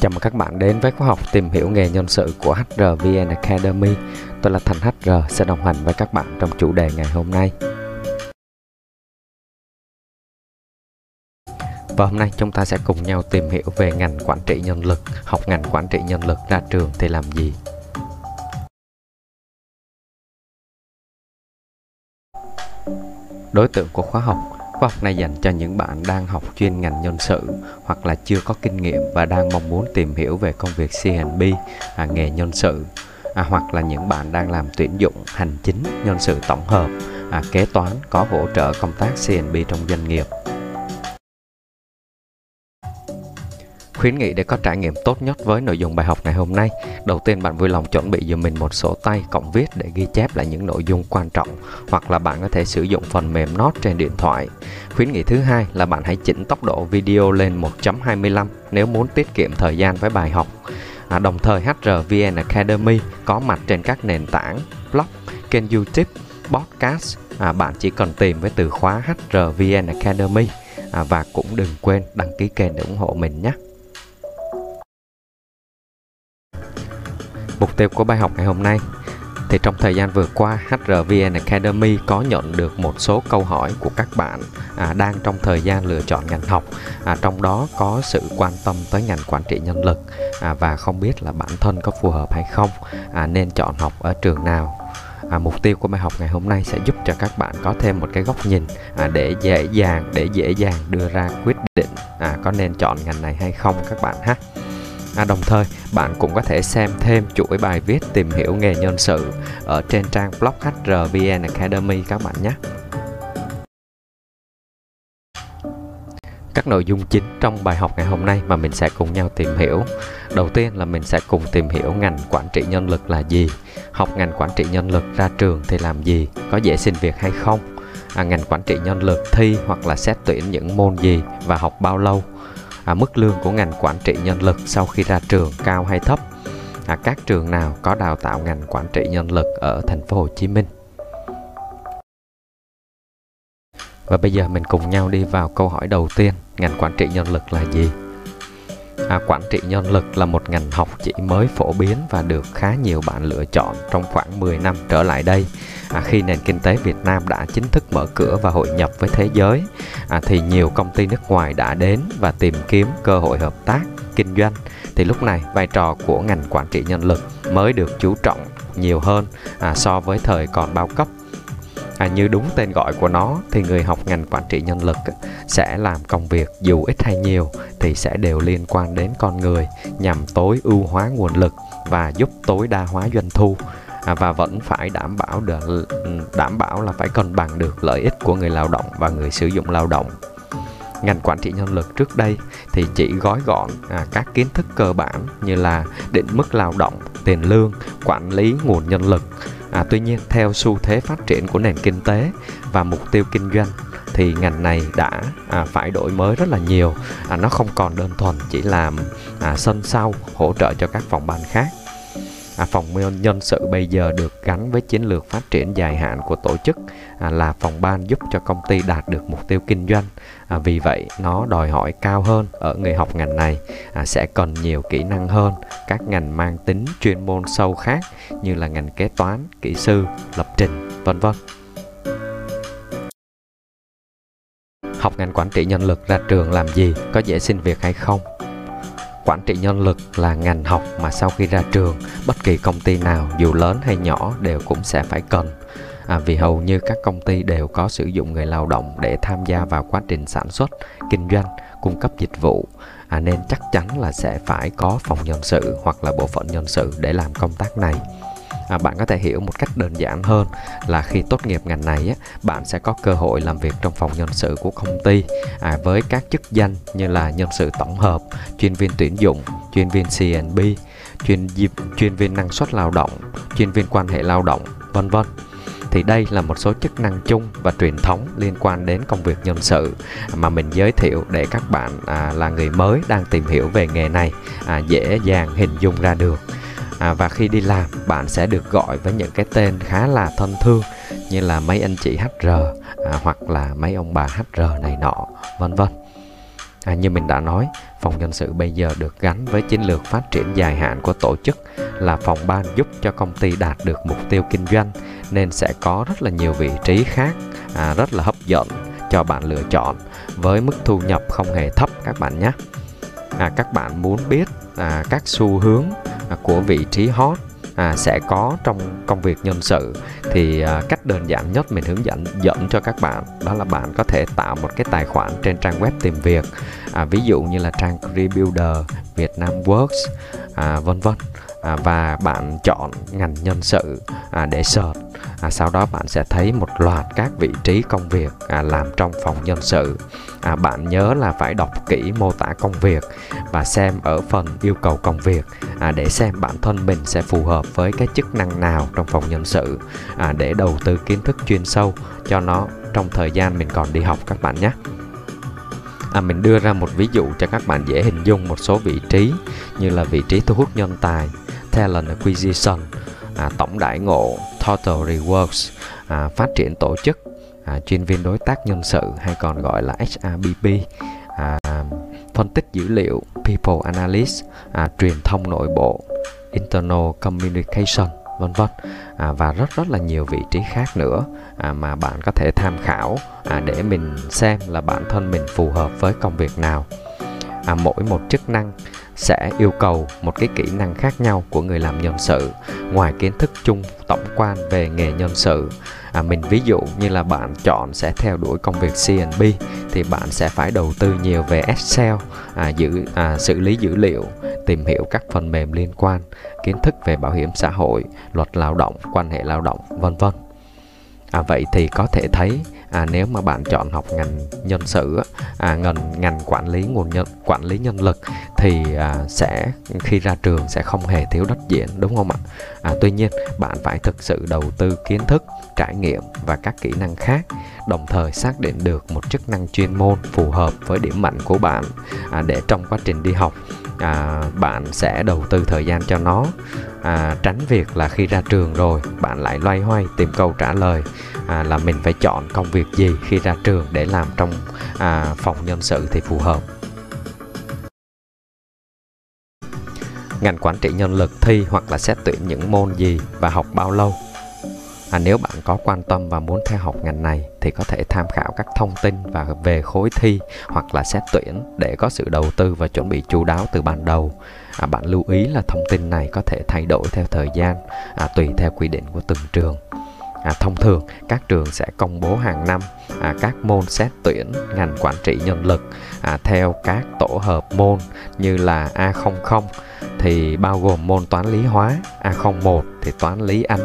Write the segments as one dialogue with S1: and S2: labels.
S1: Chào mừng các bạn đến với khóa học tìm hiểu nghề nhân sự của HRVN Academy. Tôi là Thành HR sẽ đồng hành với các bạn trong chủ đề ngày hôm nay. Và hôm nay chúng ta sẽ cùng nhau tìm hiểu về ngành quản trị nhân lực. Học ngành quản trị nhân lực ra trường thì làm gì? Đối tượng của khóa học Khóa học này dành cho những bạn đang học chuyên ngành nhân sự hoặc là chưa có kinh nghiệm và đang mong muốn tìm hiểu về công việc CNB, à, nghề nhân sự, à, hoặc là những bạn đang làm tuyển dụng hành chính, nhân sự tổng hợp, à, kế toán có hỗ trợ công tác CNB trong doanh nghiệp. Khuyến nghị để có trải nghiệm tốt nhất với nội dung bài học ngày hôm nay. Đầu tiên bạn vui lòng chuẩn bị giùm mình một sổ tay cộng viết để ghi chép lại những nội dung quan trọng hoặc là bạn có thể sử dụng phần mềm Note trên điện thoại. Khuyến nghị thứ hai là bạn hãy chỉnh tốc độ video lên 1.25 nếu muốn tiết kiệm thời gian với bài học. À, đồng thời HRVN Academy có mặt trên các nền tảng blog, kênh YouTube, podcast. À, bạn chỉ cần tìm với từ khóa HRVN Academy à, và cũng đừng quên đăng ký kênh để ủng hộ mình nhé. Mục tiêu của bài học ngày hôm nay. Thì trong thời gian vừa qua HRVN Academy có nhận được một số câu hỏi của các bạn à, đang trong thời gian lựa chọn ngành học. À, trong đó có sự quan tâm tới ngành quản trị nhân lực à, và không biết là bản thân có phù hợp hay không à, nên chọn học ở trường nào. À, mục tiêu của bài học ngày hôm nay sẽ giúp cho các bạn có thêm một cái góc nhìn à, để dễ dàng để dễ dàng đưa ra quyết định à, có nên chọn ngành này hay không các bạn ha. À, đồng thời, bạn cũng có thể xem thêm chuỗi bài viết tìm hiểu nghề nhân sự ở trên trang blog HRVN Academy các bạn nhé. Các nội dung chính trong bài học ngày hôm nay mà mình sẽ cùng nhau tìm hiểu. Đầu tiên là mình sẽ cùng tìm hiểu ngành quản trị nhân lực là gì, học ngành quản trị nhân lực ra trường thì làm gì, có dễ xin việc hay không, à, ngành quản trị nhân lực thi hoặc là xét tuyển những môn gì và học bao lâu à, mức lương của ngành quản trị nhân lực sau khi ra trường cao hay thấp? À, các trường nào có đào tạo ngành quản trị nhân lực ở thành phố Hồ Chí Minh? Và bây giờ mình cùng nhau đi vào câu hỏi đầu tiên ngành quản trị nhân lực là gì? À, quản trị nhân lực là một ngành học chỉ mới phổ biến và được khá nhiều bạn lựa chọn trong khoảng 10 năm trở lại đây. À, khi nền kinh tế Việt Nam đã chính thức mở cửa và hội nhập với thế giới, à, thì nhiều công ty nước ngoài đã đến và tìm kiếm cơ hội hợp tác, kinh doanh. Thì lúc này vai trò của ngành quản trị nhân lực mới được chú trọng nhiều hơn à, so với thời còn bao cấp à, như đúng tên gọi của nó thì người học ngành quản trị nhân lực sẽ làm công việc dù ít hay nhiều thì sẽ đều liên quan đến con người nhằm tối ưu hóa nguồn lực và giúp tối đa hóa doanh thu À, và vẫn phải đảm bảo được đảm bảo là phải cân bằng được lợi ích của người lao động và người sử dụng lao động. Ngành quản trị nhân lực trước đây thì chỉ gói gọn à, các kiến thức cơ bản như là định mức lao động tiền lương quản lý nguồn nhân lực. À, tuy nhiên theo xu thế phát triển của nền kinh tế và mục tiêu kinh doanh thì ngành này đã à, phải đổi mới rất là nhiều. À, nó không còn đơn thuần chỉ làm à, sân sau hỗ trợ cho các phòng ban khác à, phòng nhân sự bây giờ được gắn với chiến lược phát triển dài hạn của tổ chức à, là phòng ban giúp cho công ty đạt được mục tiêu kinh doanh. À, vì vậy nó đòi hỏi cao hơn ở người học ngành này à, sẽ cần nhiều kỹ năng hơn. Các ngành mang tính chuyên môn sâu khác như là ngành kế toán kỹ sư lập trình vân vân. Học ngành quản trị nhân lực ra trường làm gì? Có dễ xin việc hay không? Quản trị nhân lực là ngành học mà sau khi ra trường bất kỳ công ty nào dù lớn hay nhỏ đều cũng sẽ phải cần. À, vì hầu như các công ty đều có sử dụng người lao động để tham gia vào quá trình sản xuất kinh doanh cung cấp dịch vụ. À, nên chắc chắn là sẽ phải có phòng nhân sự hoặc là bộ phận nhân sự để làm công tác này à, bạn có thể hiểu một cách đơn giản hơn là khi tốt nghiệp ngành này á, bạn sẽ có cơ hội làm việc trong phòng nhân sự của công ty à, với các chức danh như là nhân sự tổng hợp chuyên viên tuyển dụng chuyên viên CNB chuyên chuyên viên năng suất lao động chuyên viên quan hệ lao động vân vân. Thì đây là một số chức năng chung và truyền thống liên quan đến công việc nhân sự mà mình giới thiệu để các bạn à, là người mới đang tìm hiểu về nghề này à, dễ dàng hình dung ra được à, và khi đi làm bạn sẽ được gọi với những cái tên khá là thân thương như là mấy anh chị HR à, hoặc là mấy ông bà HR này nọ vân vân. À, như mình đã nói phòng nhân sự bây giờ được gắn với chiến lược phát triển dài hạn của tổ chức là phòng ban giúp cho công ty đạt được mục tiêu kinh doanh nên sẽ có rất là nhiều vị trí khác à, rất là hấp dẫn cho bạn lựa chọn với mức thu nhập không hề thấp các bạn nhé. À, các bạn muốn biết à, các xu hướng À, của vị trí hot à, sẽ có trong công việc nhân sự. Thì à, cách đơn giản nhất mình hướng dẫn dẫn cho các bạn đó là bạn có thể tạo một cái tài khoản trên trang web tìm việc à, ví dụ như là trang Rebuilder, Vietnam Works à, vân vân. À, và bạn chọn ngành nhân sự à, để search à, sau đó bạn sẽ thấy một loạt các vị trí công việc à, làm trong phòng nhân sự. À, bạn nhớ là phải đọc kỹ mô tả công việc và xem ở phần yêu cầu công việc à, để xem bản thân mình sẽ phù hợp với cái chức năng nào trong phòng nhân sự à, để đầu tư kiến thức chuyên sâu cho nó trong thời gian mình còn đi học các bạn nhé. À, mình đưa ra một ví dụ cho các bạn dễ hình dung một số vị trí như là vị trí thu hút nhân tài talent acquisition à, tổng đại ngộ total rewards à, phát triển tổ chức à, chuyên viên đối tác nhân sự hay còn gọi là HRBP à, phân tích dữ liệu people analyst à, truyền thông nội bộ internal communication vân vân. À, và rất rất là nhiều vị trí khác nữa à, mà bạn có thể tham khảo à, để mình xem là bản thân mình phù hợp với công việc nào. À, mỗi một chức năng sẽ yêu cầu một cái kỹ năng khác nhau của người làm nhân sự ngoài kiến thức chung tổng quan về nghề nhân sự. À, mình ví dụ như là bạn chọn sẽ theo đuổi công việc CNB thì bạn sẽ phải đầu tư nhiều về Excel à, giữ à, xử lý dữ liệu tìm hiểu các phần mềm liên quan kiến thức về bảo hiểm xã hội luật lao động quan hệ lao động vân vân à, vậy thì có thể thấy à, nếu mà bạn chọn học ngành nhân sự à, ngành ngành quản lý nguồn nhân quản lý nhân lực thì à, sẽ khi ra trường sẽ không hề thiếu đất diễn đúng không ạ? À, tuy nhiên bạn phải thực sự đầu tư kiến thức trải nghiệm và các kỹ năng khác đồng thời xác định được một chức năng chuyên môn phù hợp với điểm mạnh của bạn à, để trong quá trình đi học à, bạn sẽ đầu tư thời gian cho nó. À, tránh việc là khi ra trường rồi bạn lại loay hoay tìm câu trả lời à, là mình phải chọn công việc gì khi ra trường để làm trong à, phòng nhân sự thì phù hợp. Ngành quản trị nhân lực thi hoặc là xét tuyển những môn gì và học bao lâu? À, nếu bạn có quan tâm và muốn theo học ngành này thì có thể tham khảo các thông tin và về khối thi hoặc là xét tuyển để có sự đầu tư và chuẩn bị chú đáo từ ban đầu. À, bạn lưu ý là thông tin này có thể thay đổi theo thời gian à, tùy theo quy định của từng trường. À, thông thường các trường sẽ công bố hàng năm à, các môn xét tuyển ngành quản trị nhân lực à, theo các tổ hợp môn như là A00 thì bao gồm môn toán lý hóa, A01 thì toán lý Anh,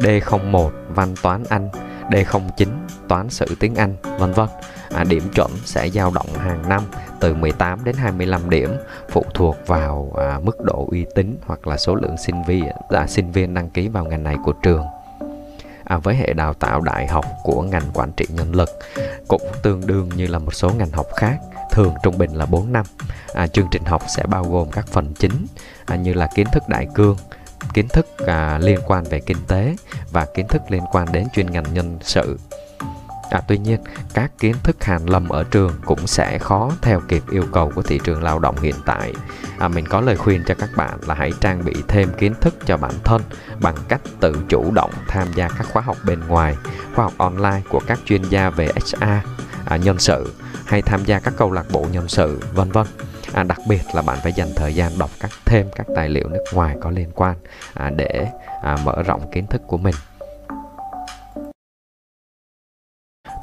S1: D01 văn toán Anh, D09 toán sử tiếng Anh, vân vân. À, điểm chuẩn sẽ dao động hàng năm từ 18 đến 25 điểm phụ thuộc vào à, mức độ uy tín hoặc là số lượng sinh viên à, sinh viên đăng ký vào ngành này của trường à, với hệ đào tạo đại học của ngành quản trị nhân lực cũng tương đương như là một số ngành học khác thường trung bình là 4 năm. À, chương trình học sẽ bao gồm các phần chính à, như là kiến thức đại cương kiến thức à, liên quan về kinh tế và kiến thức liên quan đến chuyên ngành nhân sự. À, tuy nhiên, các kiến thức hàn lâm ở trường cũng sẽ khó theo kịp yêu cầu của thị trường lao động hiện tại. À, mình có lời khuyên cho các bạn là hãy trang bị thêm kiến thức cho bản thân bằng cách tự chủ động tham gia các khóa học bên ngoài, khóa học online của các chuyên gia về HR, à, nhân sự hay tham gia các câu lạc bộ nhân sự, vân vân. À, đặc biệt là bạn phải dành thời gian đọc các thêm các tài liệu nước ngoài có liên quan à, để à, mở rộng kiến thức của mình.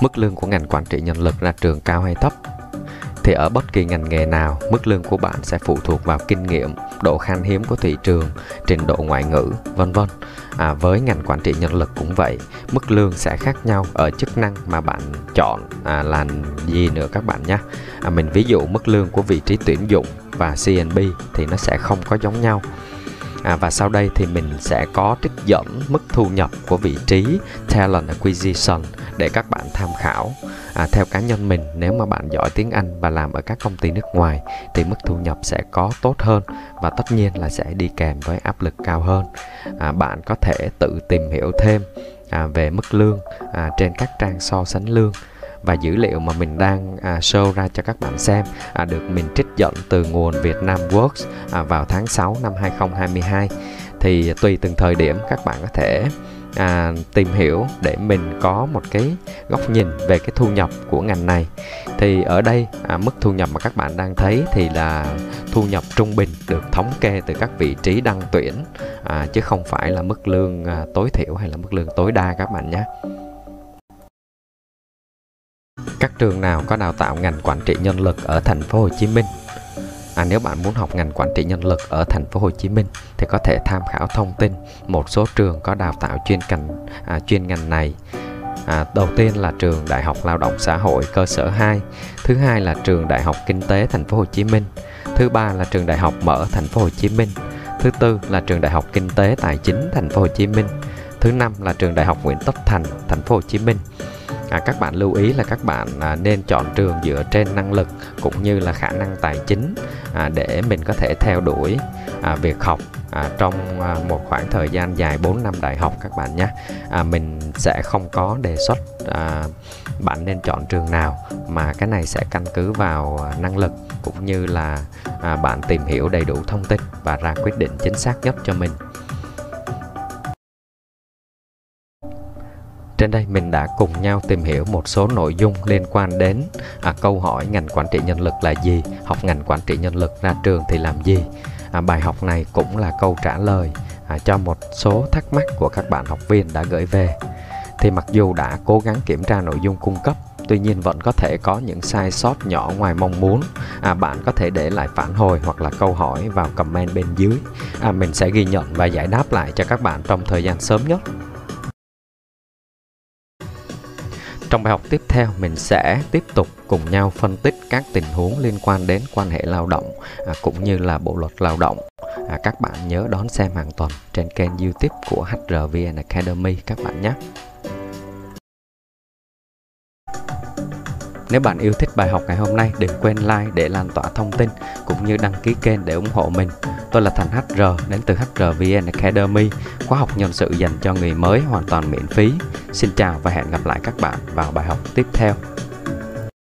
S1: Mức lương của ngành quản trị nhân lực ra trường cao hay thấp? Thì ở bất kỳ ngành nghề nào, mức lương của bạn sẽ phụ thuộc vào kinh nghiệm, độ khan hiếm của thị trường, trình độ ngoại ngữ, vân vân. À, với ngành quản trị nhân lực cũng vậy, mức lương sẽ khác nhau ở chức năng mà bạn chọn à, là gì nữa các bạn nhé. À, mình ví dụ mức lương của vị trí tuyển dụng và CNB thì nó sẽ không có giống nhau. À, và sau đây thì mình sẽ có trích dẫn mức thu nhập của vị trí Talent Acquisition để các bạn tham khảo. À, theo cá nhân mình, nếu mà bạn giỏi tiếng Anh và làm ở các công ty nước ngoài thì mức thu nhập sẽ có tốt hơn và tất nhiên là sẽ đi kèm với áp lực cao hơn. À, bạn có thể tự tìm hiểu thêm à, về mức lương à, trên các trang so sánh lương và dữ liệu mà mình đang à, show ra cho các bạn xem à, được mình trích dẫn từ nguồn Vietnam Works à, vào tháng 6 năm 2022 thì tùy từng thời điểm các bạn có thể à, tìm hiểu để mình có một cái góc nhìn về cái thu nhập của ngành này. Thì ở đây à, mức thu nhập mà các bạn đang thấy thì là thu nhập trung bình được thống kê từ các vị trí đăng tuyển à, chứ không phải là mức lương à, tối thiểu hay là mức lương tối đa các bạn nhé các trường nào có đào tạo ngành quản trị nhân lực ở thành phố Hồ Chí Minh À, nếu bạn muốn học ngành quản trị nhân lực ở thành phố Hồ Chí Minh thì có thể tham khảo thông tin một số trường có đào tạo chuyên ngành à, chuyên ngành này. À, đầu tiên là trường Đại học Lao động Xã hội cơ sở 2, thứ hai là trường Đại học Kinh tế thành phố Hồ Chí Minh, thứ ba là trường Đại học Mở thành phố Hồ Chí Minh, thứ tư là trường Đại học Kinh tế Tài chính thành phố Hồ Chí Minh, thứ năm là trường Đại học Nguyễn Tất Thành thành phố Hồ Chí Minh à, các bạn lưu ý là các bạn à, nên chọn trường dựa trên năng lực cũng như là khả năng tài chính à, để mình có thể theo đuổi à, việc học à, trong à, một khoảng thời gian dài 4 năm đại học các bạn nhé. À, mình sẽ không có đề xuất à, bạn nên chọn trường nào mà cái này sẽ căn cứ vào à, năng lực cũng như là à, bạn tìm hiểu đầy đủ thông tin và ra quyết định chính xác nhất cho mình. Trên đây mình đã cùng nhau tìm hiểu một số nội dung liên quan đến à, câu hỏi ngành quản trị nhân lực là gì, học ngành quản trị nhân lực ra trường thì làm gì. À, bài học này cũng là câu trả lời à, cho một số thắc mắc của các bạn học viên đã gửi về. Thì mặc dù đã cố gắng kiểm tra nội dung cung cấp tuy nhiên vẫn có thể có những sai sót nhỏ ngoài mong muốn à, bạn có thể để lại phản hồi hoặc là câu hỏi vào comment bên dưới à, mình sẽ ghi nhận và giải đáp lại cho các bạn trong thời gian sớm nhất Trong bài học tiếp theo, mình sẽ tiếp tục cùng nhau phân tích các tình huống liên quan đến quan hệ lao động à, cũng như là bộ luật lao động. À, các bạn nhớ đón xem hàng tuần trên kênh YouTube của HRVN Academy các bạn nhé. Nếu bạn yêu thích bài học ngày hôm nay, đừng quên like để lan tỏa thông tin cũng như đăng ký kênh để ủng hộ mình. Tôi là Thành HR đến từ HRVN Academy, khóa học nhân sự dành cho người mới hoàn toàn miễn phí. Xin chào và hẹn gặp lại các bạn vào bài học tiếp theo.